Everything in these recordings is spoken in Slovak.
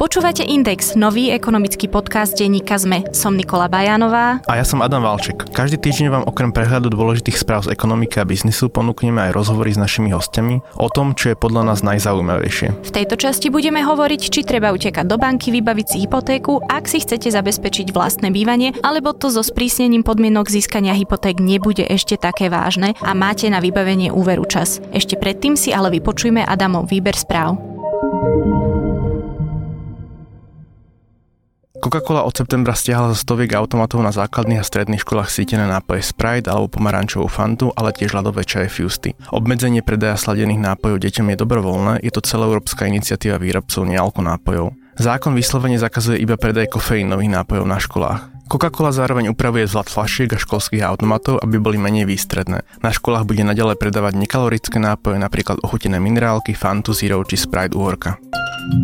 Počúvate Index, nový ekonomický podcast denníka ZME. Som Nikola Bajanová. A ja som Adam Valček. Každý týždeň vám okrem prehľadu dôležitých správ z ekonomiky a biznisu ponúkneme aj rozhovory s našimi hostiami o tom, čo je podľa nás najzaujímavejšie. V tejto časti budeme hovoriť, či treba utekať do banky, vybaviť si hypotéku, ak si chcete zabezpečiť vlastné bývanie, alebo to so sprísnením podmienok získania hypoték nebude ešte také vážne a máte na vybavenie úveru čas. Ešte predtým si ale vypočujme Adamov výber správ. Coca-Cola od septembra stiahla zo stoviek automatov na základných a stredných školách sítené nápoje Sprite alebo pomarančovú fantu, ale tiež ľadové čaje Fusty. Obmedzenie predaja sladených nápojov deťom je dobrovoľné, je to celoeurópska iniciatíva výrobcov nealko nápojov. Zákon vyslovene zakazuje iba predaj kofeínových nápojov na školách. Coca-Cola zároveň upravuje zlat flašiek a školských automatov, aby boli menej výstredné. Na školách bude naďalej predávať nekalorické nápoje, napríklad ochutené minerálky, Fantu, Zero či Sprite Uhorka.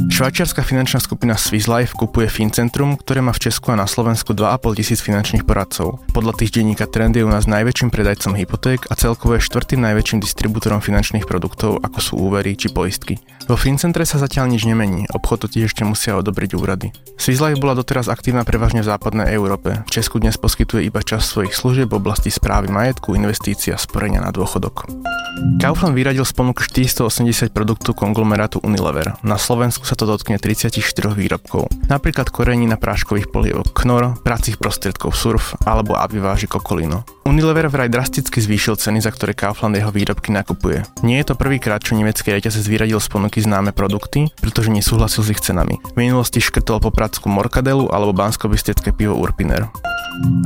Švajčiarska finančná skupina Swiss Life kupuje Fincentrum, ktoré má v Česku a na Slovensku 2,5 tisíc finančných poradcov. Podľa týždenníka Trend je u nás najväčším predajcom hypoték a celkovo je štvrtým najväčším distribútorom finančných produktov, ako sú úvery či poistky. Vo Fincentre sa zatiaľ nič nemení, obchod totiž ešte musia odobriť úrady. Swiss Life bola doteraz aktívna prevažne v západnej Európe. V Česku dnes poskytuje iba časť svojich služieb v oblasti správy majetku, investícií a sporenia na dôchodok. Kaufland vyradil z ponuk 480 produktov konglomerátu Unilever. Na Slovensku sa to dotkne 34 výrobkov, napríklad na práškových polievok Knorr, pracích prostriedkov Surf alebo Aviváži Kokolino. Unilever vraj drasticky zvýšil ceny, za ktoré Kaufland jeho výrobky nakupuje. Nie je to prvýkrát, čo nemecký reťazec vyradil z ponuky známe produkty, pretože nesúhlasil s ich cenami. V minulosti škrtol po pracku Morkadelu alebo bansko pivo Urpiner.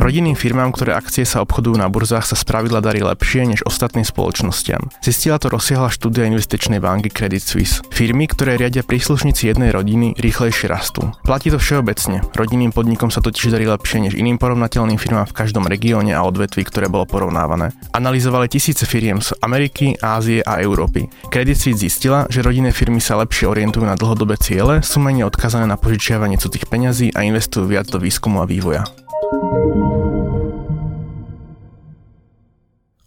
Rodinným firmám, ktoré akcie sa obchodujú na burzách, sa spravidla darí lepšie než ostatným spoločnostiam. Zistila to rozsiahla štúdia investičnej banky Credit Suisse. Firmy, ktoré riadia príslušníci jednej rodiny, rýchlejšie rastú. Platí to všeobecne. Rodinným podnikom sa totiž darí lepšie než iným porovnateľným firmám v každom regióne a odvetví, ktoré bolo porovnávané. Analizovali tisíce firiem z Ameriky, Ázie a Európy. Credit Suisse zistila, že rodinné firmy sa lepšie orientujú na dlhodobé ciele, sú menej odkazané na požičiavanie cudzích peňazí a investujú viac do výskumu a vývoja.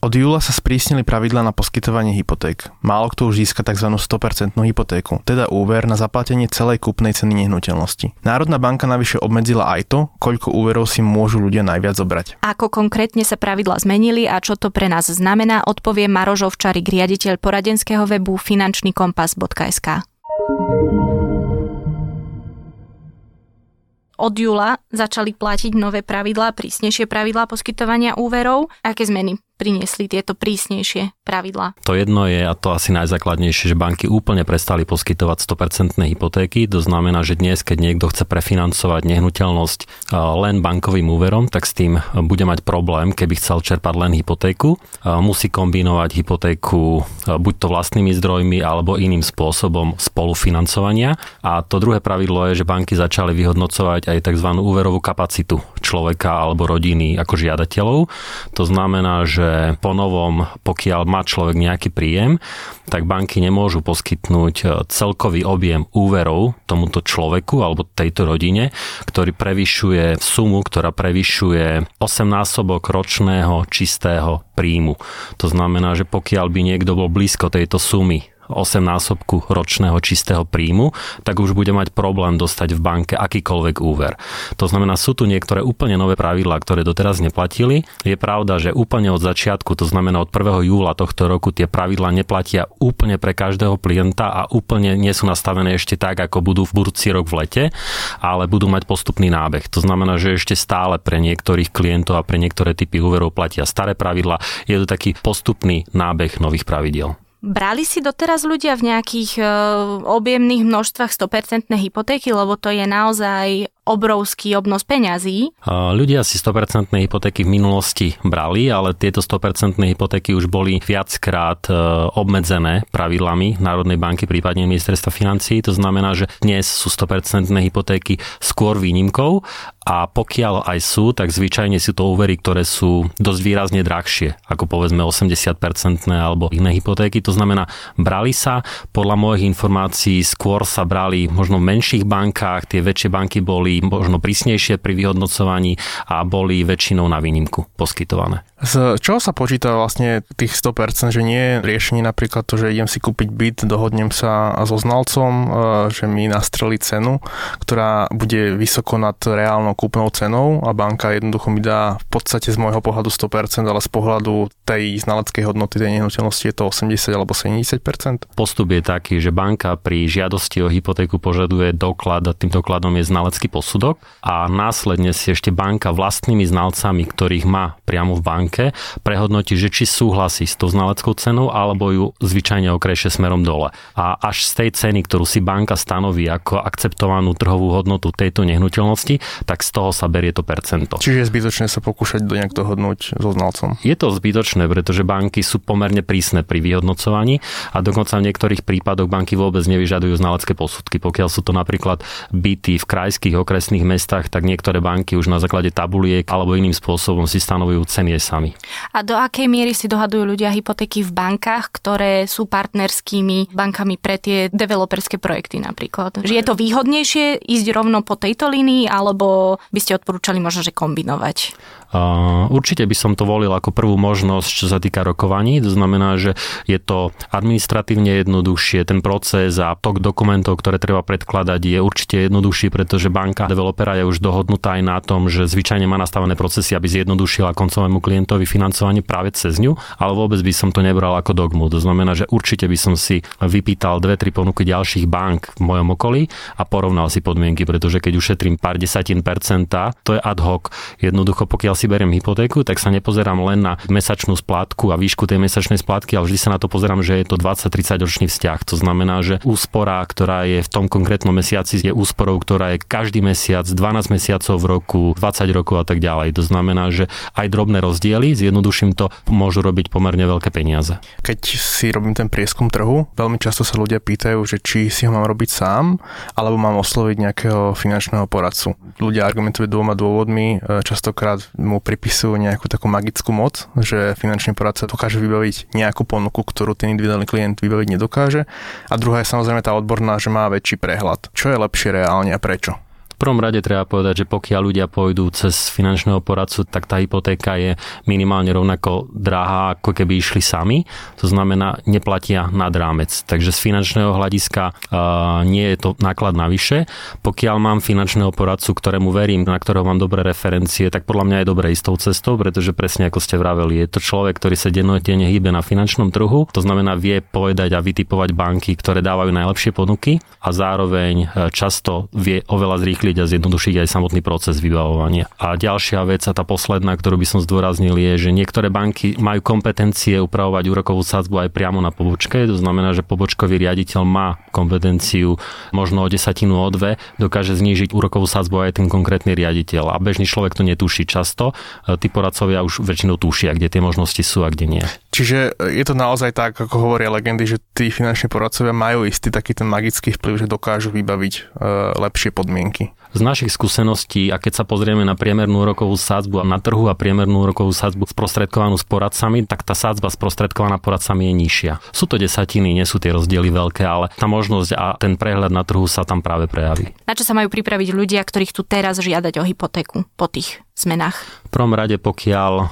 Od júla sa sprísnili pravidla na poskytovanie hypoték. Málo kto už získa tzv. 100% hypotéku, teda úver na zaplatenie celej kúpnej ceny nehnuteľnosti. Národná banka navyše obmedzila aj to, koľko úverov si môžu ľudia najviac zobrať. Ako konkrétne sa pravidla zmenili a čo to pre nás znamená, odpovie Marožov Čarik, riaditeľ poradenského webu finančnykompas.sk od júla začali platiť nové pravidlá, prísnejšie pravidlá poskytovania úverov. Aké zmeny priniesli tieto prísnejšie pravidlá. To jedno je, a to asi najzákladnejšie, že banky úplne prestali poskytovať 100% hypotéky. To znamená, že dnes, keď niekto chce prefinancovať nehnuteľnosť len bankovým úverom, tak s tým bude mať problém, keby chcel čerpať len hypotéku. Musí kombinovať hypotéku buď to vlastnými zdrojmi alebo iným spôsobom spolufinancovania. A to druhé pravidlo je, že banky začali vyhodnocovať aj tzv. úverovú kapacitu človeka alebo rodiny ako žiadateľov. To znamená, že po novom, pokiaľ má človek nejaký príjem, tak banky nemôžu poskytnúť e, celkový objem úverov tomuto človeku alebo tejto rodine, ktorý prevyšuje sumu, ktorá prevyšuje 8 násobok ročného čistého príjmu. To znamená, že pokiaľ by niekto bol blízko tejto sumy 8 násobku ročného čistého príjmu, tak už bude mať problém dostať v banke akýkoľvek úver. To znamená, sú tu niektoré úplne nové pravidlá, ktoré doteraz neplatili. Je pravda, že úplne od začiatku, to znamená od 1. júla tohto roku, tie pravidlá neplatia úplne pre každého klienta a úplne nie sú nastavené ešte tak, ako budú v budúci rok v lete, ale budú mať postupný nábeh. To znamená, že ešte stále pre niektorých klientov a pre niektoré typy úverov platia staré pravidlá. Je to taký postupný nábeh nových pravidiel. Brali si doteraz ľudia v nejakých e, objemných množstvách 100% hypotéky, lebo to je naozaj obrovský obnos peňazí. Ľudia si 100% hypotéky v minulosti brali, ale tieto 100% hypotéky už boli viackrát e, obmedzené pravidlami Národnej banky, prípadne ministerstva financí. To znamená, že dnes sú 100% hypotéky skôr výnimkou a pokiaľ aj sú, tak zvyčajne sú to úvery, ktoré sú dosť výrazne drahšie, ako povedzme 80% alebo iné hypotéky. To znamená, brali sa, podľa mojich informácií skôr sa brali možno v menších bankách, tie väčšie banky boli boli možno prísnejšie pri vyhodnocovaní a boli väčšinou na výnimku poskytované. Z čoho sa počíta vlastne tých 100%, že nie je riešenie napríklad to, že idem si kúpiť byt, dohodnem sa so znalcom, e, že mi nastrelí cenu, ktorá bude vysoko nad reálnou kúpnou cenou a banka jednoducho mi dá v podstate z môjho pohľadu 100%, ale z pohľadu tej znaleckej hodnoty tej nehnuteľnosti je to 80 alebo 70%? Postup je taký, že banka pri žiadosti o hypotéku požaduje doklad a tým dokladom je znalecký posudok a následne si ešte banka vlastnými znalcami, ktorých má priamo v banke, prehodnotí, že či súhlasí s tou znaleckou cenou alebo ju zvyčajne okrešie smerom dole. A až z tej ceny, ktorú si banka stanoví ako akceptovanú trhovú hodnotu tejto nehnuteľnosti, tak z toho sa berie to percento. Čiže je zbytočné sa pokúšať do nejak dohodnúť so znalcom? Je to zbytočné, pretože banky sú pomerne prísne pri vyhodnocovaní a dokonca v niektorých prípadoch banky vôbec nevyžadujú znalecké posudky. Pokiaľ sú to napríklad byty v krajských okresných mestách, tak niektoré banky už na základe tabuliek alebo iným spôsobom si stanovujú ceny sami. A do akej miery si dohadujú ľudia hypotéky v bankách, ktoré sú partnerskými bankami pre tie developerské projekty napríklad? Že je to výhodnejšie ísť rovno po tejto línii, alebo by ste odporúčali možno, že kombinovať? Určite by som to volil ako prvú možnosť, čo sa týka rokovaní. To znamená, že je to administratívne jednoduchšie, ten proces a tok dokumentov, ktoré treba predkladať, je určite jednoduchší, pretože banka developera je už dohodnutá aj na tom, že zvyčajne má nastavené procesy, aby zjednodušila koncovému klientovi financovanie práve cez ňu, ale vôbec by som to nebral ako dogmu. To znamená, že určite by som si vypýtal dve, tri ponuky ďalších bank v mojom okolí a porovnal si podmienky, pretože keď ušetrím pár desatín percenta, to je ad hoc. Jednoducho, pokiaľ si beriem hypotéku, tak sa nepozerám len na mesačnú splátku a výšku tej mesačnej splátky, ale vždy sa na to pozerám, že je to 20-30 ročný vzťah. To znamená, že úspora, ktorá je v tom konkrétnom mesiaci, je úsporou, ktorá je každý mesiac, 12 mesiacov v roku, 20 rokov a tak ďalej. To znamená, že aj drobné rozdiely, zjednoduším to, môžu robiť pomerne veľké peniaze. Keď si robím ten prieskum trhu, veľmi často sa ľudia pýtajú, že či si ho mám robiť sám, alebo mám osloviť nejakého finančného poradcu. Ľudia argumentujú dvoma dôvodmi, e, častokrát mu pripisujú nejakú takú magickú moc, že finančný poradca dokáže vybaviť nejakú ponuku, ktorú ten individuálny klient vybaviť nedokáže. A druhá je samozrejme tá odborná, že má väčší prehľad. Čo je lepšie reálne a prečo? Prvom rade treba povedať, že pokiaľ ľudia pôjdu cez finančného poradcu, tak tá hypotéka je minimálne rovnako drahá, ako keby išli sami. To znamená, neplatia nad rámec. Takže z finančného hľadiska uh, nie je to náklad navyše. Pokiaľ mám finančného poradcu, ktorému verím, na ktorého mám dobré referencie, tak podľa mňa je dobre istou cestou, pretože presne ako ste vraveli, je to človek, ktorý sa dennodenne hýbe na finančnom trhu, to znamená vie povedať a vytipovať banky, ktoré dávajú najlepšie ponuky a zároveň často vie oveľa zrýchliť uľahčiť a zjednodušiť aj samotný proces vybavovania. A ďalšia vec, a tá posledná, ktorú by som zdôraznil, je, že niektoré banky majú kompetencie upravovať úrokovú sadzbu aj priamo na pobočke. To znamená, že pobočkový riaditeľ má kompetenciu možno o desatinu o dve, dokáže znížiť úrokovú sadzbu aj ten konkrétny riaditeľ. A bežný človek to netuší často. Tí poradcovia už väčšinou tušia, kde tie možnosti sú a kde nie. Čiže je to naozaj tak, ako hovoria legendy, že tí finanční poradcovia majú istý taký ten magický vplyv, že dokážu vybaviť e, lepšie podmienky. Z našich skúseností, a keď sa pozrieme na priemernú rokovú sadzbu na trhu a priemernú rokovú sadzbu sprostredkovanú s poradcami, tak tá sadzba sprostredkovaná poradcami je nižšia. Sú to desatiny, nie sú tie rozdiely veľké, ale tá možnosť a ten prehľad na trhu sa tam práve prejaví. Na čo sa majú pripraviť ľudia, ktorí chcú teraz žiadať o hypotéku po tých zmenách? V prvom rade, pokiaľ e,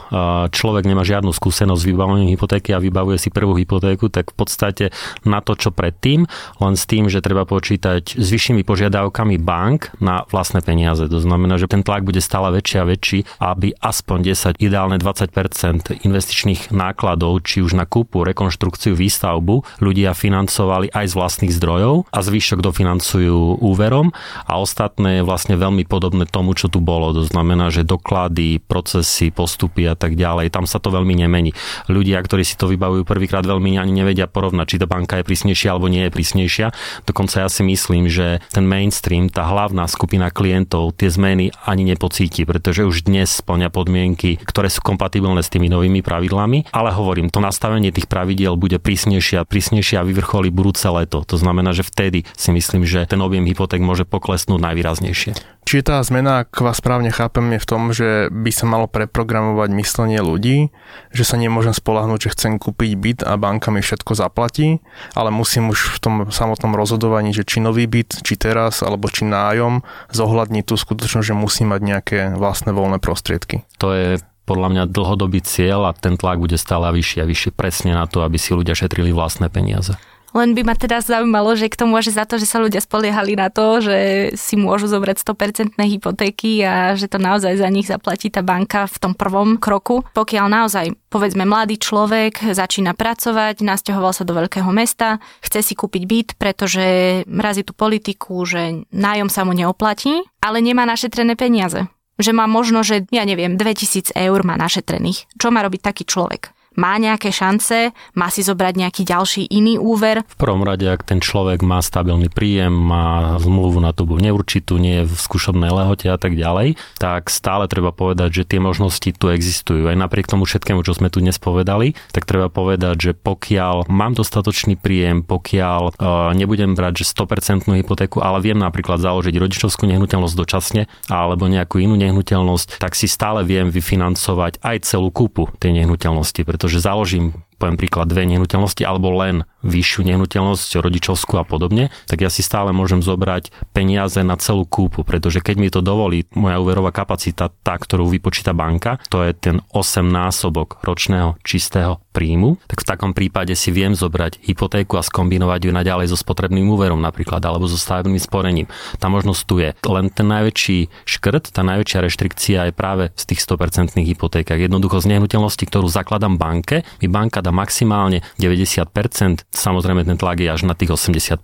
človek nemá žiadnu skúsenosť s vybavovaním hypotéky a vybavuje si prvú hypotéku, tak v podstate na to, čo predtým, len s tým, že treba počítať s vyššími požiadavkami bank na vlastné peniaze. To znamená, že ten tlak bude stále väčší a väčší, aby aspoň 10, ideálne 20% investičných nákladov, či už na kúpu, rekonštrukciu, výstavbu, ľudia financovali aj z vlastných zdrojov a zvyšok dofinancujú úverom a ostatné je vlastne veľmi podobné tomu, čo tu bolo. To znamená, že doklady, procesy, postupy a tak ďalej. Tam sa to veľmi nemení. Ľudia, ktorí si to vybavujú prvýkrát, veľmi ani nevedia porovnať, či tá banka je prísnejšia alebo nie je prísnejšia. Dokonca ja si myslím, že ten mainstream, tá hlavná skupina klientov tie zmeny ani nepocíti, pretože už dnes splňa podmienky, ktoré sú kompatibilné s tými novými pravidlami. Ale hovorím, to nastavenie tých pravidiel bude prísnejšie a prísnejšie a vyvrcholí budúce leto. To znamená, že vtedy si myslím, že ten objem hypoték môže poklesnúť najvýraznejšie. Čiže tá zmena, ak vás správne chápem, je v tom, že by sa malo preprogramovať myslenie ľudí, že sa nemôžem spolahnúť, že chcem kúpiť byt a banka mi všetko zaplatí, ale musím už v tom samotnom rozhodovaní, že či nový byt, či teraz, alebo či nájom, zohľadniť tú skutočnosť, že musím mať nejaké vlastné voľné prostriedky. To je podľa mňa dlhodobý cieľ a ten tlak bude stále vyšší a vyšší presne na to, aby si ľudia šetrili vlastné peniaze. Len by ma teda zaujímalo, že k tomu môže za to, že sa ľudia spoliehali na to, že si môžu zobrať 100% hypotéky a že to naozaj za nich zaplatí tá banka v tom prvom kroku. Pokiaľ naozaj, povedzme, mladý človek začína pracovať, nasťahoval sa do veľkého mesta, chce si kúpiť byt, pretože mrazí tú politiku, že nájom sa mu neoplatí, ale nemá našetrené peniaze že má možno, že ja neviem, 2000 eur má našetrených. Čo má robiť taký človek? Má nejaké šance, má si zobrať nejaký ďalší iný úver. V prvom rade, ak ten človek má stabilný príjem, má zmluvu na dobu neurčitú, nie je v skúšobnej lehote a tak ďalej, tak stále treba povedať, že tie možnosti tu existujú. Aj napriek tomu všetkému, čo sme tu dnes povedali, tak treba povedať, že pokiaľ mám dostatočný príjem, pokiaľ uh, nebudem brať že 100% hypotéku, ale viem napríklad založiť rodičovskú nehnuteľnosť dočasne alebo nejakú inú nehnuteľnosť, tak si stále viem vyfinancovať aj celú kúpu tej nehnuteľnosti, pretože založím poviem príklad, dve nehnuteľnosti alebo len vyššiu nehnuteľnosť, rodičovskú a podobne, tak ja si stále môžem zobrať peniaze na celú kúpu, pretože keď mi to dovolí moja úverová kapacita, tá, ktorú vypočíta banka, to je ten 8 násobok ročného čistého príjmu, tak v takom prípade si viem zobrať hypotéku a skombinovať ju naďalej so spotrebným úverom napríklad alebo so stavebným sporením. Tá možnosť tu je. Len ten najväčší škrt, tá najväčšia reštrikcia je práve z tých 100% hypotékach. Jednoducho z nehnuteľnosti, ktorú zakladám banke, mi banka dá maximálne 90%, samozrejme ten tlak je až na tých 80%.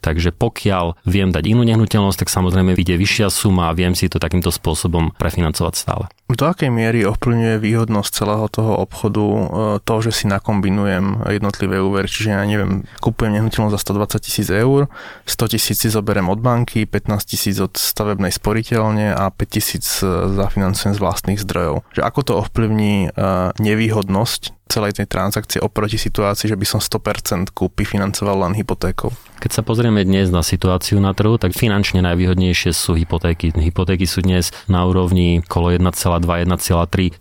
Takže pokiaľ viem dať inú nehnuteľnosť, tak samozrejme vyjde vyššia suma a viem si to takýmto spôsobom prefinancovať stále. Do akej miery ovplyvňuje výhodnosť celého toho obchodu e, to, že si nakombinujem jednotlivé úvery, čiže ja neviem, kúpujem nehnuteľnosť za 120 tisíc eur, 100 tisíc si zoberiem od banky, 15 tisíc od stavebnej sporiteľne a 5 tisíc e, zafinancujem z vlastných zdrojov. Že ako to ovplyvní e, nevýhodnosť celej tej transakcie oproti situácii, že by som 100% kúpy financoval len hypotékou. Keď sa pozrieme dnes na situáciu na trhu, tak finančne najvýhodnejšie sú hypotéky. Hypotéky sú dnes na úrovni kolo 1,2-1,3%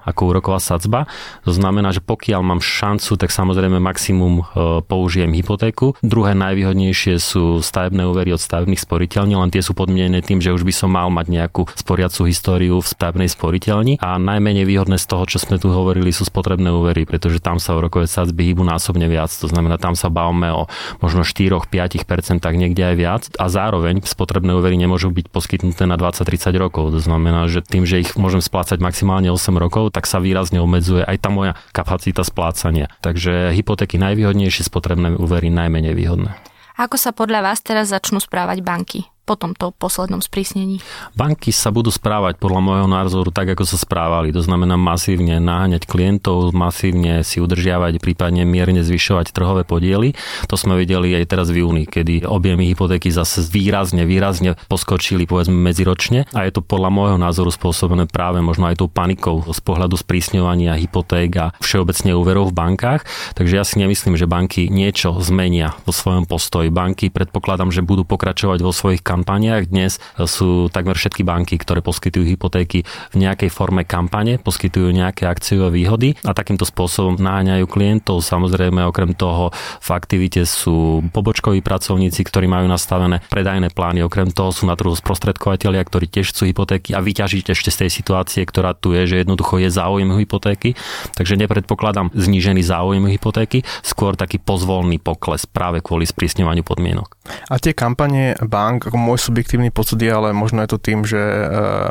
ako úroková sadzba. To znamená, že pokiaľ mám šancu, tak samozrejme maximum e, použijem hypotéku. Druhé najvýhodnejšie sú stavebné úvery od stavebných sporiteľní, len tie sú podmienené tým, že už by som mal mať nejakú sporiacu históriu v stavebnej sporiteľni. A najmenej výhodné z toho, čo sme tu hovorili, sú spotrebné úvery, pretože tam sa úrokové sadzby hýbu násobne viac. To znamená, tam sa bavíme o možno 4-5%, tak niekde aj viac. A zároveň spotrebné úvery nemôžu byť poskytnuté na 20-30 rokov. To znamená, že tým, že ich môžem splácať maximálne 8 rokov, tak sa výrazne obmedzuje aj tá moja kapacita splácania. Takže hypotéky najvýhodnejšie, spotrebné úvery najmenej výhodné. Ako sa podľa vás teraz začnú správať banky? Po tomto poslednom sprísnení? Banky sa budú správať podľa môjho názoru tak, ako sa správali. To znamená masívne naháňať klientov, masívne si udržiavať, prípadne mierne zvyšovať trhové podiely. To sme videli aj teraz v júni, kedy objemy hypotéky zase výrazne, výrazne poskočili povedzme medziročne a je to podľa môjho názoru spôsobené práve možno aj tou panikou z pohľadu sprísňovania hypoték a všeobecne úverov v bankách. Takže ja si nemyslím, že banky niečo zmenia vo svojom postoji. Banky predpokladám, že budú pokračovať vo svojich kampaniách. Dnes sú takmer všetky banky, ktoré poskytujú hypotéky v nejakej forme kampane, poskytujú nejaké akciové výhody a takýmto spôsobom náňajú klientov. Samozrejme, okrem toho v aktivite sú pobočkoví pracovníci, ktorí majú nastavené predajné plány. Okrem toho sú na trhu sprostredkovateľia, ktorí tiež chcú hypotéky a vyťažiť ešte z tej situácie, ktorá tu je, že jednoducho je záujem hypotéky. Takže nepredpokladám znížený záujem hypotéky, skôr taký pozvolný pokles práve kvôli sprísňovaniu podmienok. A tie kampanie bank, ako môj subjektívny pocit je, ale možno je to tým, že e,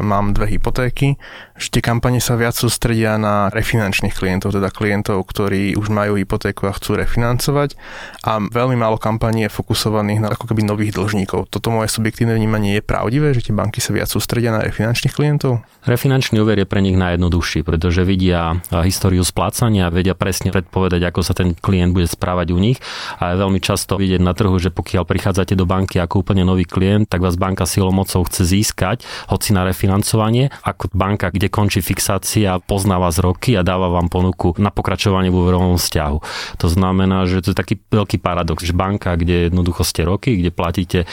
mám dve hypotéky, že tie kampane sa viac sústredia na refinančných klientov, teda klientov, ktorí už majú hypotéku a chcú refinancovať a veľmi málo kampaní je fokusovaných na ako keby nových dlžníkov. Toto moje subjektívne vnímanie je pravdivé, že tie banky sa viac sústredia na refinančných klientov? Refinančný úver je pre nich najjednoduchší, pretože vidia históriu splácania, vedia presne predpovedať, ako sa ten klient bude správať u nich a je veľmi často vidieť na trhu, že pokiaľ prichádzate do banky ako úplne nový klient, tak vás banka silou mocou chce získať, hoci na refinancovanie, ako banka, kde končí fixácia, pozná vás roky a dáva vám ponuku na pokračovanie v úverovom vzťahu. To znamená, že to je taký veľký paradox, že banka, kde jednoducho ste roky, kde platíte e,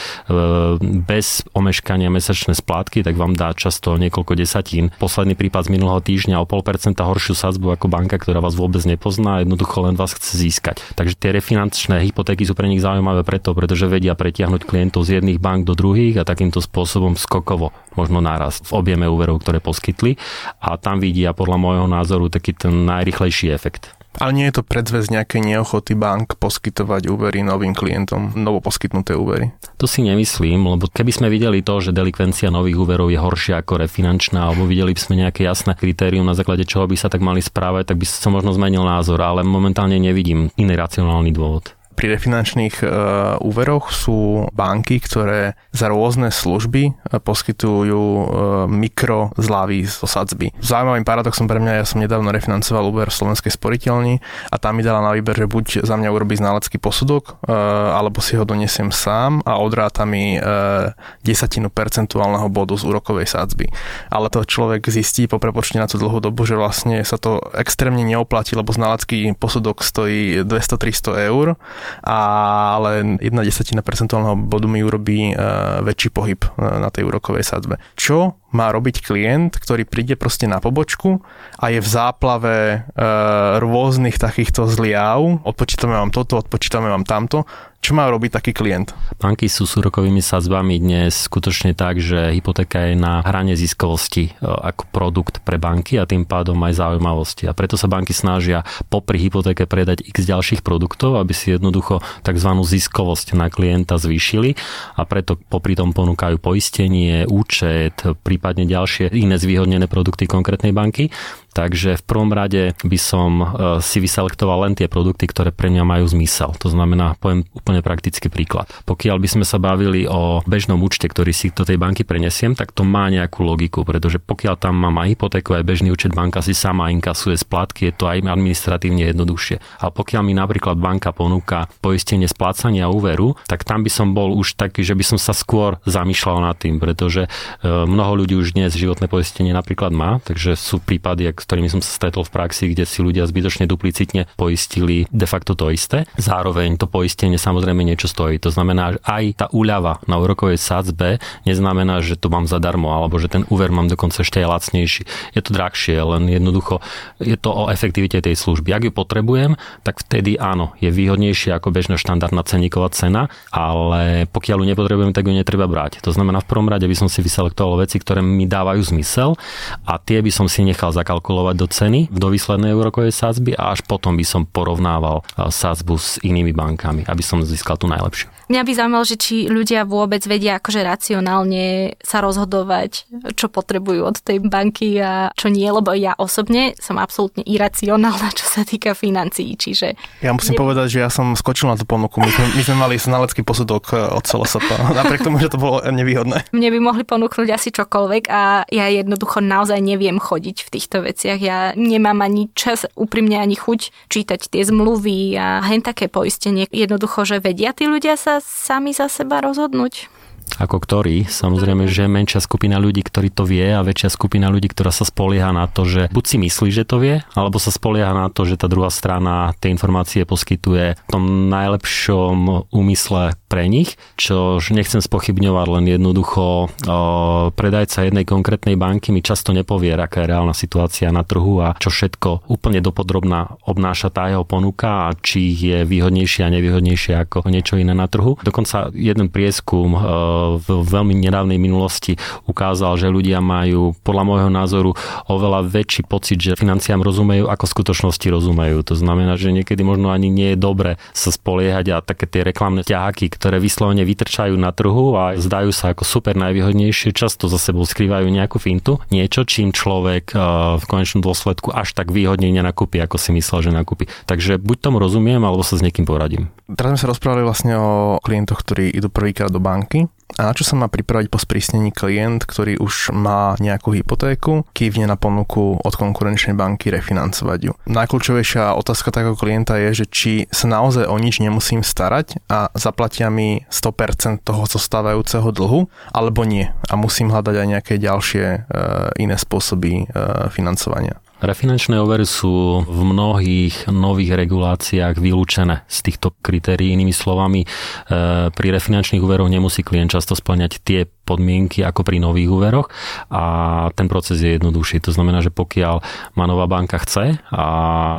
bez omeškania mesačné splátky, tak vám dá často niekoľko desatín. Posledný prípad z minulého týždňa o pol percenta horšiu sadzbu ako banka, ktorá vás vôbec nepozná, jednoducho len vás chce získať. Takže tie refinančné hypotéky sú pre nich zaujímavé preto, pretože vedia pretiahnuť klientov z jedných bank do druhých a takýmto spôsobom skokovo, možno náraz v objeme úverov, ktoré poskytli a tam vidia podľa môjho názoru taký ten najrychlejší efekt. Ale nie je to predzvez nejakej neochoty bank poskytovať úvery novým klientom, novo poskytnuté úvery? To si nemyslím, lebo keby sme videli to, že delikvencia nových úverov je horšia ako refinančná, alebo videli by sme nejaké jasné kritérium, na základe čoho by sa tak mali správať, tak by som možno zmenil názor, ale momentálne nevidím iný racionálny dôvod pri refinančných uh, úveroch sú banky, ktoré za rôzne služby e, poskytujú uh, mikro zľavy zo sadzby. Zaujímavým paradoxom pre mňa, ja som nedávno refinancoval úver v Slovenskej sporiteľni a tam mi dala na výber, že buď za mňa urobí znalecký posudok, alebo si ho donesiem sám a odráta mi desatinu percentuálneho bodu z úrokovej sadzby. Ale to človek zistí po prepočte na tú dlhú dobu, že vlastne sa to extrémne neoplatí, lebo znalecký posudok stojí 200-300 eur ale jedna desatina percentuálneho bodu mi urobí e, väčší pohyb e, na tej úrokovej sadzbe. Čo má robiť klient, ktorý príde proste na pobočku a je v záplave e, rôznych takýchto zliav, odpočítame vám toto, odpočítame vám tamto, čo má robiť taký klient? Banky sú s úrokovými sadzbami dnes skutočne tak, že hypotéka je na hrane ziskovosti e, ako produkt pre banky a tým pádom aj zaujímavosti. A preto sa banky snažia popri hypotéke predať x ďalších produktov, aby si jednoducho tzv. ziskovosť na klienta zvýšili a preto popri tom ponúkajú poistenie, účet, prípadne ďalšie iné zvýhodnené produkty konkrétnej banky. Takže v prvom rade by som e, si vyselektoval len tie produkty, ktoré pre mňa majú zmysel. To znamená, poviem úplne praktický príklad. Pokiaľ by sme sa bavili o bežnom účte, ktorý si do tej banky prenesiem, tak to má nejakú logiku, pretože pokiaľ tam mám aj hypotéku, aj bežný účet, banka si sama inkasuje splátky, je to aj administratívne jednoduchšie. A pokiaľ mi napríklad banka ponúka poistenie splácania úveru, tak tam by som bol už taký, že by som sa skôr zamýšľal nad tým, pretože e, mnoho ľudí už dnes životné poistenie napríklad má, takže sú prípady, s ktorými som sa stretol v praxi, kde si ľudia zbytočne duplicitne poistili de facto to isté. Zároveň to poistenie samozrejme niečo stojí. To znamená, že aj tá úľava na úrokovej sadzbe neznamená, že to mám zadarmo, alebo že ten úver mám dokonca ešte aj lacnejší. Je to drahšie, len jednoducho je to o efektivite tej služby. Ak ju potrebujem, tak vtedy áno, je výhodnejšie ako bežná štandardná ceníková cena, ale pokiaľ ju nepotrebujem, tak ju netreba brať. To znamená, v prvom rade by som si vyselektoval veci, ktoré mi dávajú zmysel a tie by som si nechal zakalkulovať zakalkulovať do ceny, do výslednej úrokovej sázby a až potom by som porovnával sázbu s inými bankami, aby som získal tú najlepšiu. Mňa by zaujímalo, že či ľudia vôbec vedia akože racionálne sa rozhodovať, čo potrebujú od tej banky a čo nie, lebo ja osobne som absolútne iracionálna, čo sa týka financií, čiže... Ja musím ne... povedať, že ja som skočil na tú ponuku. My sme, my sme mali znalecký posudok eh, od celosapa, napriek tomu, že to bolo nevýhodné. Mne by mohli ponúknuť asi čokoľvek a ja jednoducho naozaj neviem chodiť v týchto veciach. Ja nemám ani čas, úprimne ani chuť čítať tie zmluvy a hen také poistenie. Jednoducho, že vedia tí ľudia sa sami za seba rozhodnúť? Ako ktorý? Samozrejme, že menšia skupina ľudí, ktorí to vie a väčšia skupina ľudí, ktorá sa spolieha na to, že buď si myslí, že to vie, alebo sa spolieha na to, že tá druhá strana tie informácie poskytuje v tom najlepšom úmysle pre nich, čo nechcem spochybňovať, len jednoducho predajca jednej konkrétnej banky mi často nepovie, aká je reálna situácia na trhu a čo všetko úplne dopodrobná obnáša tá jeho ponuka a či je výhodnejšie a nevýhodnejšie ako niečo iné na trhu. Dokonca jeden prieskum v veľmi nedávnej minulosti ukázal, že ľudia majú podľa môjho názoru oveľa väčší pocit, že financiám rozumejú, ako v skutočnosti rozumejú. To znamená, že niekedy možno ani nie je dobre sa spoliehať a také tie reklamné ťaháky, ktoré vyslovene vytrčajú na trhu a zdajú sa ako super najvýhodnejšie, často za sebou skrývajú nejakú fintu, niečo, čím človek eh, v konečnom dôsledku až tak výhodne nenakúpi, ako si myslel, že nakúpi. Takže buď tomu rozumiem, alebo sa s niekým poradím. Teraz sme sa rozprávali vlastne o klientoch, ktorí idú prvýkrát do banky A na čo sa má pripraviť po sprísnení klient, ktorý už má nejakú hypotéku, kývne na ponuku od konkurenčnej banky refinancovať ju. Najkľúčovejšia otázka takého klienta je, že či sa naozaj o nič nemusím starať a zaplatia mi 100% toho zostávajúceho dlhu, alebo nie. A musím hľadať aj nejaké ďalšie e, iné spôsoby e, financovania. Refinančné overy sú v mnohých nových reguláciách vylúčené z týchto kritérií. Inými slovami, e, pri refinančných úveroch nemusí klient často splňať tie podmienky ako pri nových úveroch a ten proces je jednoduchší. To znamená, že pokiaľ ma nová banka chce a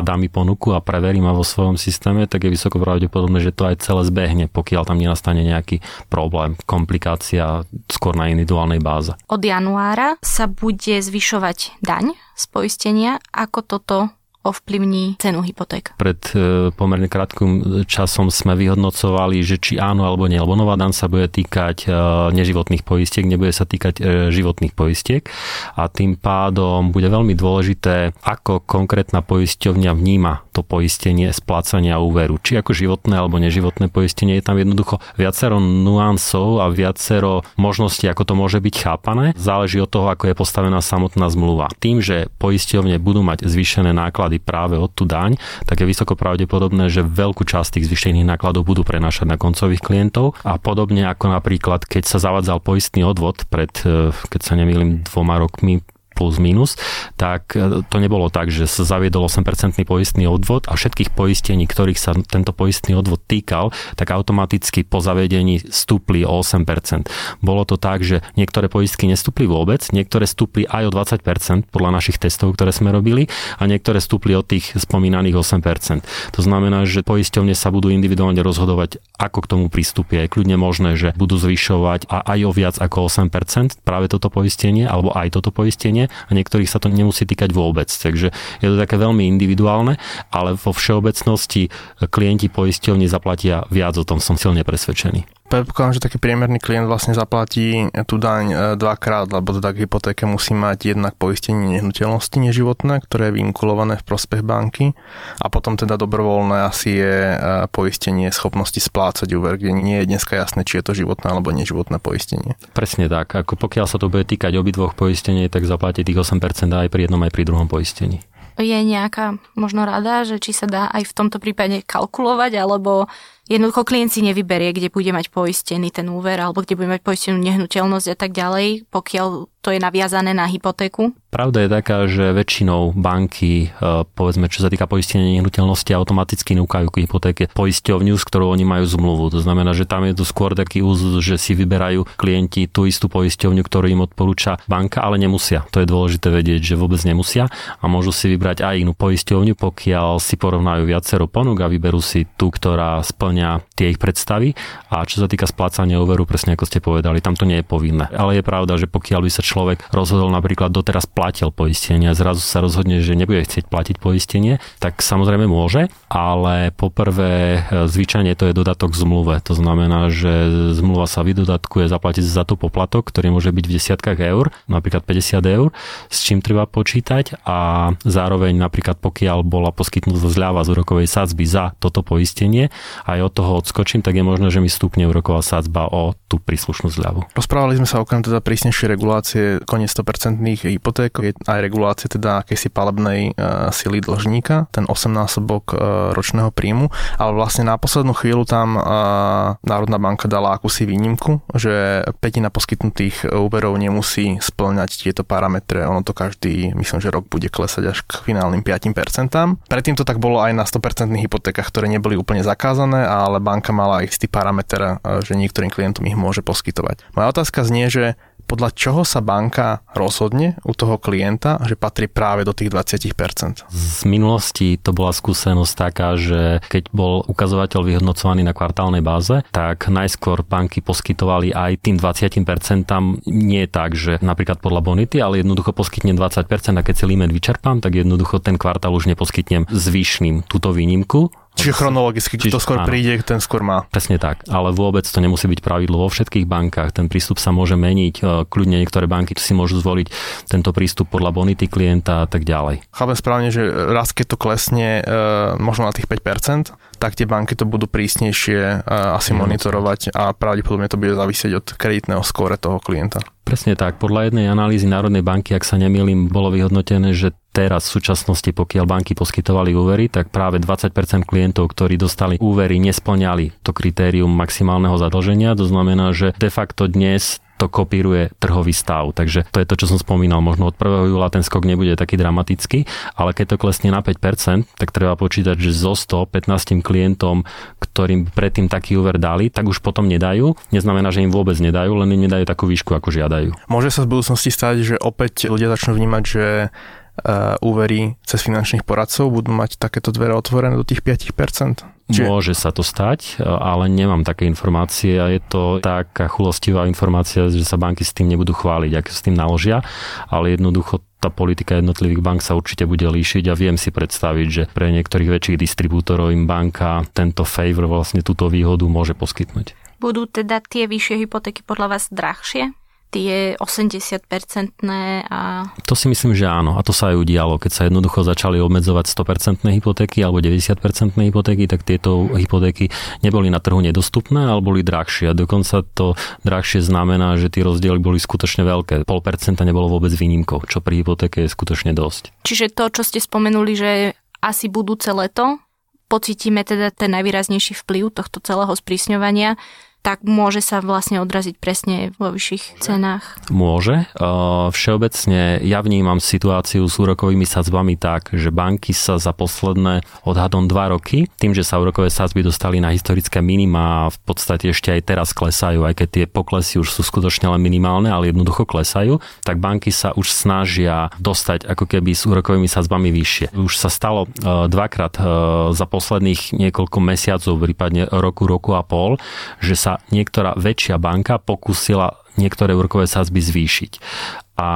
dá mi ponuku a preverí ma vo svojom systéme, tak je vysoko pravdepodobné, že to aj celé zbehne, pokiaľ tam nenastane nejaký problém, komplikácia skôr na individuálnej báze. Od januára sa bude zvyšovať daň z poistenia. Ako toto ovplyvní cenu hypoték? Pred e, pomerne krátkým časom sme vyhodnocovali, že či áno alebo nie, lebo nová dan sa bude týkať e, neživotných poistiek, nebude sa týkať e, životných poistiek a tým pádom bude veľmi dôležité, ako konkrétna poisťovňa vníma to poistenie splácania úveru. Či ako životné alebo neživotné poistenie je tam jednoducho viacero nuansov a viacero možností, ako to môže byť chápané. Záleží od toho, ako je postavená samotná zmluva. Tým, že poisťovne budú mať zvýšené náklady náklady práve od tú daň, tak je vysoko pravdepodobné, že veľkú časť tých zvýšených nákladov budú prenášať na koncových klientov. A podobne ako napríklad, keď sa zavadzal poistný odvod pred, eh, keď sa nemýlim, dvoma rokmi plus minus, tak e, to nebolo tak, že sa zaviedol 8% poistný odvod a všetkých poistení, ktorých sa tento poistný odvod týkal, tak automaticky po zavedení stúpli o 8%. Bolo to tak, že niektoré poistky nestúpli vôbec, niektoré stúpli aj o 20% podľa našich testov, ktoré sme robili a niektoré stúpli od tých spomínaných 8%. To znamená, že poisťovne sa budú individuálne rozhodovať, ako k tomu pristúpia. Je kľudne možné, že budú zvyšovať a aj o viac ako 8% práve toto poistenie alebo aj toto poistenie a niektorých sa to nemusí týkať vôbec. Takže je to také veľmi individuálne, ale vo všeobecnosti klienti poisťovne zaplatia viac, o tom som silne presvedčený. Predpokladám, že taký priemerný klient vlastne zaplatí tú daň e, dvakrát, lebo teda k hypotéke musí mať jednak poistenie nehnuteľnosti neživotné, ktoré je vinkulované v prospech banky a potom teda dobrovoľné asi je e, poistenie schopnosti splácať úver, kde nie je dneska jasné, či je to životné alebo neživotné poistenie. Presne tak. Ako pokiaľ sa to bude týkať obidvoch poistení, tak zaplatí tých 8% aj pri jednom aj pri druhom poistení je nejaká možno rada, že či sa dá aj v tomto prípade kalkulovať, alebo jednoducho klient si nevyberie, kde bude mať poistený ten úver alebo kde bude mať poistenú nehnuteľnosť a tak ďalej, pokiaľ to je naviazané na hypotéku? Pravda je taká, že väčšinou banky, e, povedzme, čo sa týka poistenia nehnuteľnosti, automaticky núkajú k hypotéke poisťovňu, s ktorou oni majú zmluvu. To znamená, že tam je to skôr taký úzus, že si vyberajú klienti tú istú poisťovňu, ktorú im odporúča banka, ale nemusia. To je dôležité vedieť, že vôbec nemusia a môžu si vybrať aj inú poisťovňu, pokiaľ si porovnajú viacero ponúk a vyberú si tú, ktorá splňa tie ich predstavy. A čo sa týka splácania úveru, presne ako ste povedali, tam to nie je povinné. Ale je pravda, že pokiaľ by sa človek rozhodol napríklad doteraz platil poistenie a zrazu sa rozhodne, že nebude chcieť platiť poistenie, tak samozrejme môže, ale poprvé e, zvyčajne to je dodatok k zmluve. To znamená, že zmluva sa vydodatkuje zaplatiť za to poplatok, ktorý môže byť v desiatkách eur, napríklad 50 eur, s čím treba počítať a zároveň napríklad pokiaľ bola poskytnutá zľava z úrokovej sadzby za toto poistenie, aj od toho odskočím, tak je možné, že mi stupne úroková sadzba o tú príslušnú zľavu. Rozprávali sme sa okrem teda prísnejšej regulácie regulácie koniec 100% hypoték, je aj regulácia teda akejsi palebnej uh, sily dlžníka, ten 8-násobok uh, ročného príjmu, ale vlastne na poslednú chvíľu tam uh, Národná banka dala akúsi výnimku, že petina poskytnutých úverov nemusí splňať tieto parametre, ono to každý, myslím, že rok bude klesať až k finálnym 5%. Predtým to tak bolo aj na 100% hypotékach, ktoré neboli úplne zakázané, ale banka mala istý parameter, že niektorým klientom ich môže poskytovať. Moja otázka znie, že podľa čoho sa banka rozhodne u toho klienta, že patrí práve do tých 20%? Z minulosti to bola skúsenosť taká, že keď bol ukazovateľ vyhodnocovaný na kvartálnej báze, tak najskôr banky poskytovali aj tým 20%. Nie tak, že napríklad podľa bonity, ale jednoducho poskytnem 20% a keď si limit vyčerpám, tak jednoducho ten kvartál už neposkytnem zvyšným túto výnimku Čiže chronologicky, kto skôr áno. príde, ten skôr má. Presne tak, ale vôbec to nemusí byť pravidlo vo všetkých bankách. Ten prístup sa môže meniť. E, kľudne niektoré banky si môžu zvoliť tento prístup podľa bonity klienta a tak ďalej. Chápem správne, že raz keď to klesne e, možno na tých 5%, tak tie banky to budú prísnejšie asi monitorovať a pravdepodobne to bude závisieť od kreditného skóre toho klienta. Presne tak. Podľa jednej analýzy Národnej banky, ak sa nemýlim, bolo vyhodnotené, že teraz v súčasnosti, pokiaľ banky poskytovali úvery, tak práve 20% klientov, ktorí dostali úvery, nesplňali to kritérium maximálneho zadlženia. To znamená, že de facto dnes to kopíruje trhový stav. Takže to je to, čo som spomínal. Možno od 1. júla ten skok nebude taký dramatický, ale keď to klesne na 5%, tak treba počítať, že zo 115 klientom, ktorým predtým taký úver dali, tak už potom nedajú. Neznamená, že im vôbec nedajú, len im nedajú takú výšku, ako žiadajú. Môže sa v budúcnosti stať, že opäť ľudia začnú vnímať, že úvery cez finančných poradcov budú mať takéto dvere otvorené do tých 5%? Čiže... Môže sa to stať, ale nemám také informácie a je to taká chulostivá informácia, že sa banky s tým nebudú chváliť, ak s tým naložia, ale jednoducho tá politika jednotlivých bank sa určite bude líšiť a viem si predstaviť, že pre niektorých väčších distribútorov im banka tento favor, vlastne túto výhodu môže poskytnúť. Budú teda tie vyššie hypotéky podľa vás drahšie? Tie 80-percentné a... To si myslím, že áno. A to sa aj udialo. Keď sa jednoducho začali obmedzovať 100% hypotéky alebo 90% hypotéky, tak tieto hypotéky neboli na trhu nedostupné, ale boli drahšie. A dokonca to drahšie znamená, že tie rozdiely boli skutočne veľké. Pol percenta nebolo vôbec výnimkou, čo pri hypotéke je skutočne dosť. Čiže to, čo ste spomenuli, že asi budúce leto, pocítime teda ten najvýraznejší vplyv tohto celého sprísňovania, tak môže sa vlastne odraziť presne vo vyšších cenách. Môže. Všeobecne ja vnímam situáciu s úrokovými sadzbami tak, že banky sa za posledné odhadom 2 roky, tým, že sa úrokové sadzby dostali na historické minima a v podstate ešte aj teraz klesajú, aj keď tie poklesy už sú skutočne len minimálne, ale jednoducho klesajú, tak banky sa už snažia dostať ako keby s úrokovými sadzbami vyššie. Už sa stalo dvakrát za posledných niekoľko mesiacov, prípadne roku, roku a pol, že sa sa niektorá väčšia banka pokúsila niektoré úrokové sázby zvýšiť a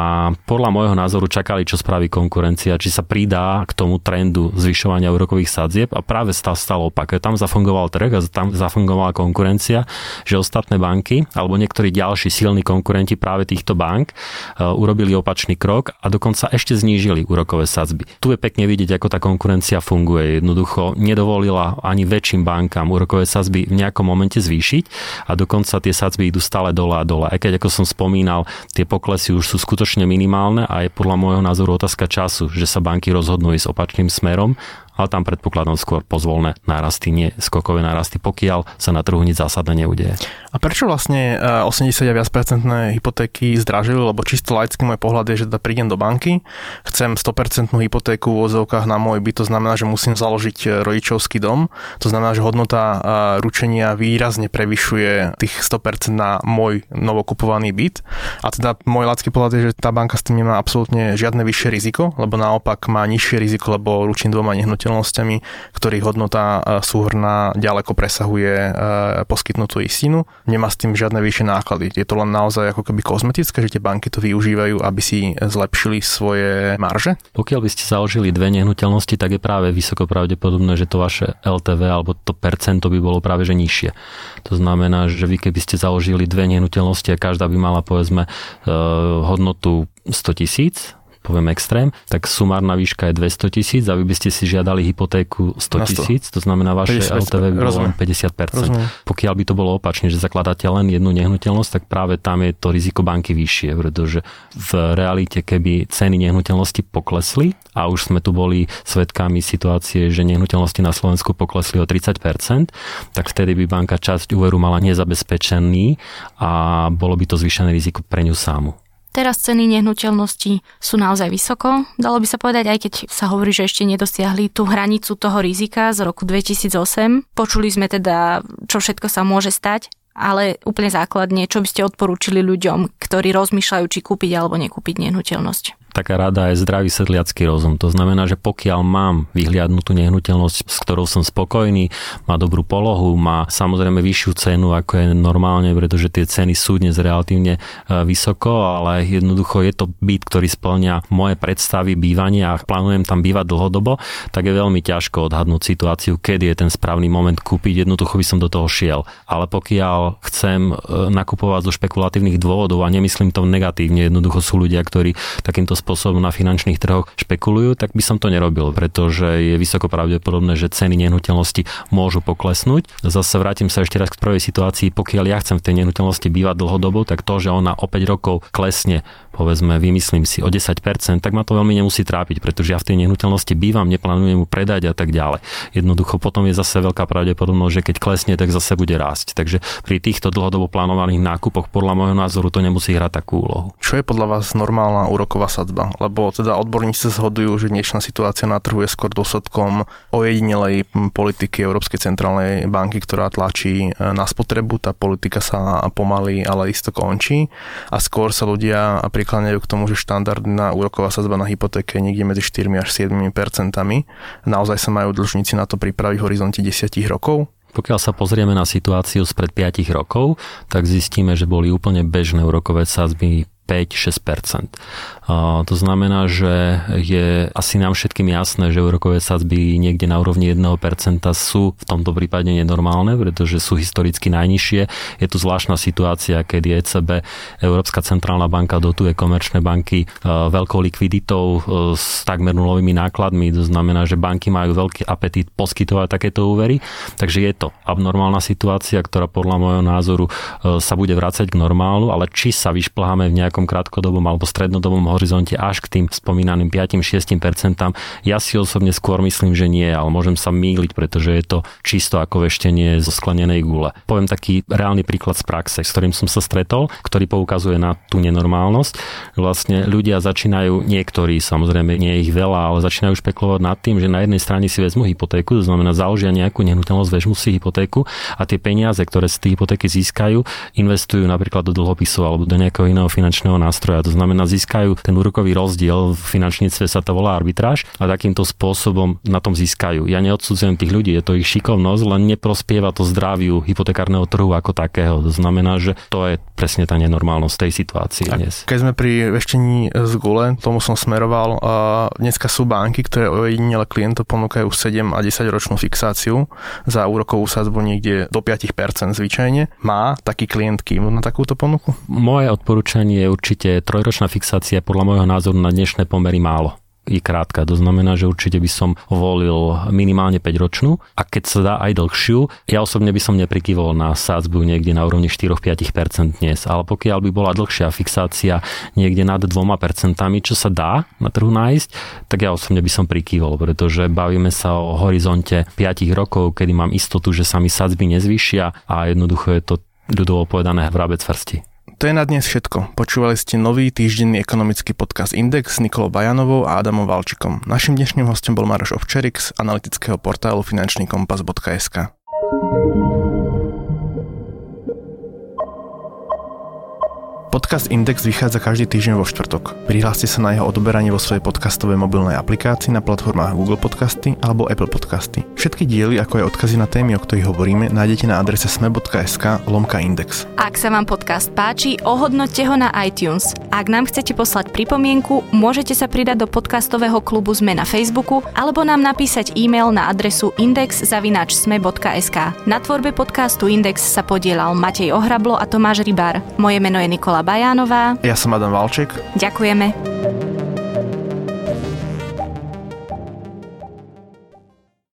podľa môjho názoru čakali, čo spraví konkurencia, či sa pridá k tomu trendu zvyšovania úrokových sadzieb a práve stal, stal opak. Tam zafungoval trh a tam zafungovala konkurencia, že ostatné banky alebo niektorí ďalší silní konkurenti práve týchto bank uh, urobili opačný krok a dokonca ešte znížili úrokové sadzby. Tu je pekne vidieť, ako tá konkurencia funguje. Jednoducho nedovolila ani väčším bankám úrokové sadzby v nejakom momente zvýšiť a dokonca tie sadzby idú stále dole a dole. Aj keď, ako som spomínal, tie poklesy už sú skutočne minimálne a je podľa môjho názoru otázka času, že sa banky rozhodnú ísť opačným smerom ale tam predpokladám skôr pozvolné nárasty, nie skokové nárasty, pokiaľ sa na trhu nič zásadné neudeje. A prečo vlastne 80 a viac percentné hypotéky zdražili? Lebo čisto laický môj pohľad je, že teda prídem do banky, chcem 100% hypotéku v vozovkách na môj byt, to znamená, že musím založiť e, rodičovský dom, to znamená, že hodnota e, ručenia výrazne prevyšuje tých 100% na môj novokupovaný byt. A teda môj laický pohľad je, že tá banka s tým nemá absolútne žiadne vyššie riziko, lebo naopak má nižšie riziko, lebo ručím dvoma nehnuteľnými nehnuteľnosťami, ktorých hodnota e, súhrná ďaleko presahuje e, poskytnutú istinu. Nemá s tým žiadne vyššie náklady. Je to len naozaj ako keby kozmetické, že tie banky to využívajú, aby si zlepšili svoje marže? Pokiaľ by ste založili dve nehnuteľnosti, tak je práve vysoko pravdepodobné, že to vaše LTV alebo to percento by bolo práve že nižšie. To znamená, že vy keby ste založili dve nehnuteľnosti a každá by mala povedzme e, hodnotu 100 tisíc, poviem extrém, tak sumárna výška je 200 tisíc a vy by ste si žiadali hypotéku 100 tisíc, to znamená vaše 50, LTV by bolo len 50%. Rozumiem. Pokiaľ by to bolo opačne, že zakladáte len jednu nehnuteľnosť, tak práve tam je to riziko banky vyššie, pretože v realite, keby ceny nehnuteľnosti poklesli a už sme tu boli svetkami situácie, že nehnuteľnosti na Slovensku poklesli o 30%, tak vtedy by banka časť úveru mala nezabezpečený a bolo by to zvýšené riziko pre ňu sámu. Teraz ceny nehnuteľností sú naozaj vysoko. Dalo by sa povedať, aj keď sa hovorí, že ešte nedosiahli tú hranicu toho rizika z roku 2008. Počuli sme teda, čo všetko sa môže stať, ale úplne základne, čo by ste odporúčili ľuďom, ktorí rozmýšľajú, či kúpiť alebo nekúpiť nehnuteľnosť taká rada je zdravý sedliacký rozum. To znamená, že pokiaľ mám vyhliadnutú nehnuteľnosť, s ktorou som spokojný, má dobrú polohu, má samozrejme vyššiu cenu, ako je normálne, pretože tie ceny sú dnes relatívne e, vysoko, ale jednoducho je to byt, ktorý splňa moje predstavy bývania a plánujem tam bývať dlhodobo, tak je veľmi ťažko odhadnúť situáciu, kedy je ten správny moment kúpiť. Jednoducho by som do toho šiel. Ale pokiaľ chcem e, nakupovať zo špekulatívnych dôvodov a nemyslím to negatívne, jednoducho sú ľudia, ktorí takýmto spôsobom na finančných trhoch špekulujú, tak by som to nerobil, pretože je vysoko pravdepodobné, že ceny nehnuteľnosti môžu poklesnúť. Zase vrátim sa ešte raz k prvej situácii, pokiaľ ja chcem v tej nehnuteľnosti bývať dlhodobo, tak to, že ona o 5 rokov klesne povedzme, vymyslím si o 10%, tak ma to veľmi nemusí trápiť, pretože ja v tej nehnuteľnosti bývam, neplánujem mu predať a tak ďalej. Jednoducho potom je zase veľká pravdepodobnosť, že keď klesne, tak zase bude rásť. Takže pri týchto dlhodobo plánovaných nákupoch podľa môjho názoru to nemusí hrať takú úlohu. Čo je podľa vás normálna úroková sadzba? Lebo teda odborníci sa zhodujú, že dnešná situácia na trhu je skôr dôsledkom ojedinelej politiky Európskej centrálnej banky, ktorá tlačí e, na spotrebu. Tá politika sa pomaly, ale isto končí a skôr sa ľudia pri prikláňajú k tomu, že štandardná úroková sadzba na hypotéke je niekde medzi 4 až 7 percentami. Naozaj sa majú dlžníci na to pripraviť v horizonte 10 rokov? Pokiaľ sa pozrieme na situáciu spred 5 rokov, tak zistíme, že boli úplne bežné úrokové sadzby 5-6%. To znamená, že je asi nám všetkým jasné, že úrokové sadzby niekde na úrovni 1% sú v tomto prípade nenormálne, pretože sú historicky najnižšie. Je tu zvláštna situácia, kedy ECB, Európska centrálna banka, dotuje komerčné banky veľkou likviditou s takmer nulovými nákladmi. To znamená, že banky majú veľký apetít poskytovať takéto úvery. Takže je to abnormálna situácia, ktorá podľa môjho názoru sa bude vrácať k normálu, ale či sa vyšplháme v nejakom krátkodobom alebo strednodobom horizonte až k tým spomínaným 5-6%, ja si osobne skôr myslím, že nie, ale môžem sa mýliť, pretože je to čisto ako veštenie zo sklenenej gule. Poviem taký reálny príklad z praxe, s ktorým som sa stretol, ktorý poukazuje na tú nenormálnosť. Vlastne ľudia začínajú, niektorí, samozrejme nie ich veľa, ale začínajú špekulovať nad tým, že na jednej strane si vezmu hypotéku, to znamená založia nejakú nehnuteľnosť, vezmu si hypotéku a tie peniaze, ktoré z tej hypotéky získajú, investujú napríklad do dlhopisov alebo do nejakého iného finančného nástroja. To znamená, získajú ten úrokový rozdiel v finančníctve sa to volá arbitráž a takýmto spôsobom na tom získajú. Ja neodsudzujem tých ľudí, je to ich šikovnosť, len neprospieva to zdraviu hypotekárneho trhu ako takého. To znamená, že to je presne tá nenormálnosť tej situácii a dnes. Keď sme pri veštení z gule, tomu som smeroval, a dneska sú banky, ktoré ojedinele klientov ponúkajú 7 a 10 ročnú fixáciu za úrokovú sadzbu niekde do 5% zvyčajne. Má taký klient kým na takúto ponuku? Moje odporúčanie je určite trojročná fixácia podľa môjho názoru na dnešné pomery málo je krátka. To znamená, že určite by som volil minimálne 5 ročnú a keď sa dá aj dlhšiu, ja osobne by som neprikývol na sádzbu niekde na úrovni 4-5% dnes, ale pokiaľ by bola dlhšia fixácia niekde nad 2%, čo sa dá na trhu nájsť, tak ja osobne by som prikývol, pretože bavíme sa o horizonte 5 rokov, kedy mám istotu, že sa mi sádzby nezvýšia a jednoducho je to ľudovo povedané vrabec vrsti. To je na dnes všetko. Počúvali ste nový týždenný ekonomický podcast Index s Nikolou Bajanovou a Adamom Valčikom. Našim dnešným hostom bol Maroš Ovčerik z analytického portálu finančníkompas.sk. Podcast Index vychádza každý týždeň vo štvrtok. Prihláste sa na jeho odoberanie vo svojej podcastovej mobilnej aplikácii na platformách Google Podcasty alebo Apple Podcasty. Všetky diely, ako aj odkazy na témy, o ktorých hovoríme, nájdete na adrese sme.sk lomka index. Ak sa vám podcast páči, ohodnoťte ho na iTunes. Ak nám chcete poslať pripomienku, môžete sa pridať do podcastového klubu Sme na Facebooku alebo nám napísať e-mail na adresu index.sme.sk. Na tvorbe podcastu Index sa podielal Matej Ohrablo a Tomáš Rybár. Moje meno je Nikola Bajánová. Ja som Adam Valček. Ďakujeme.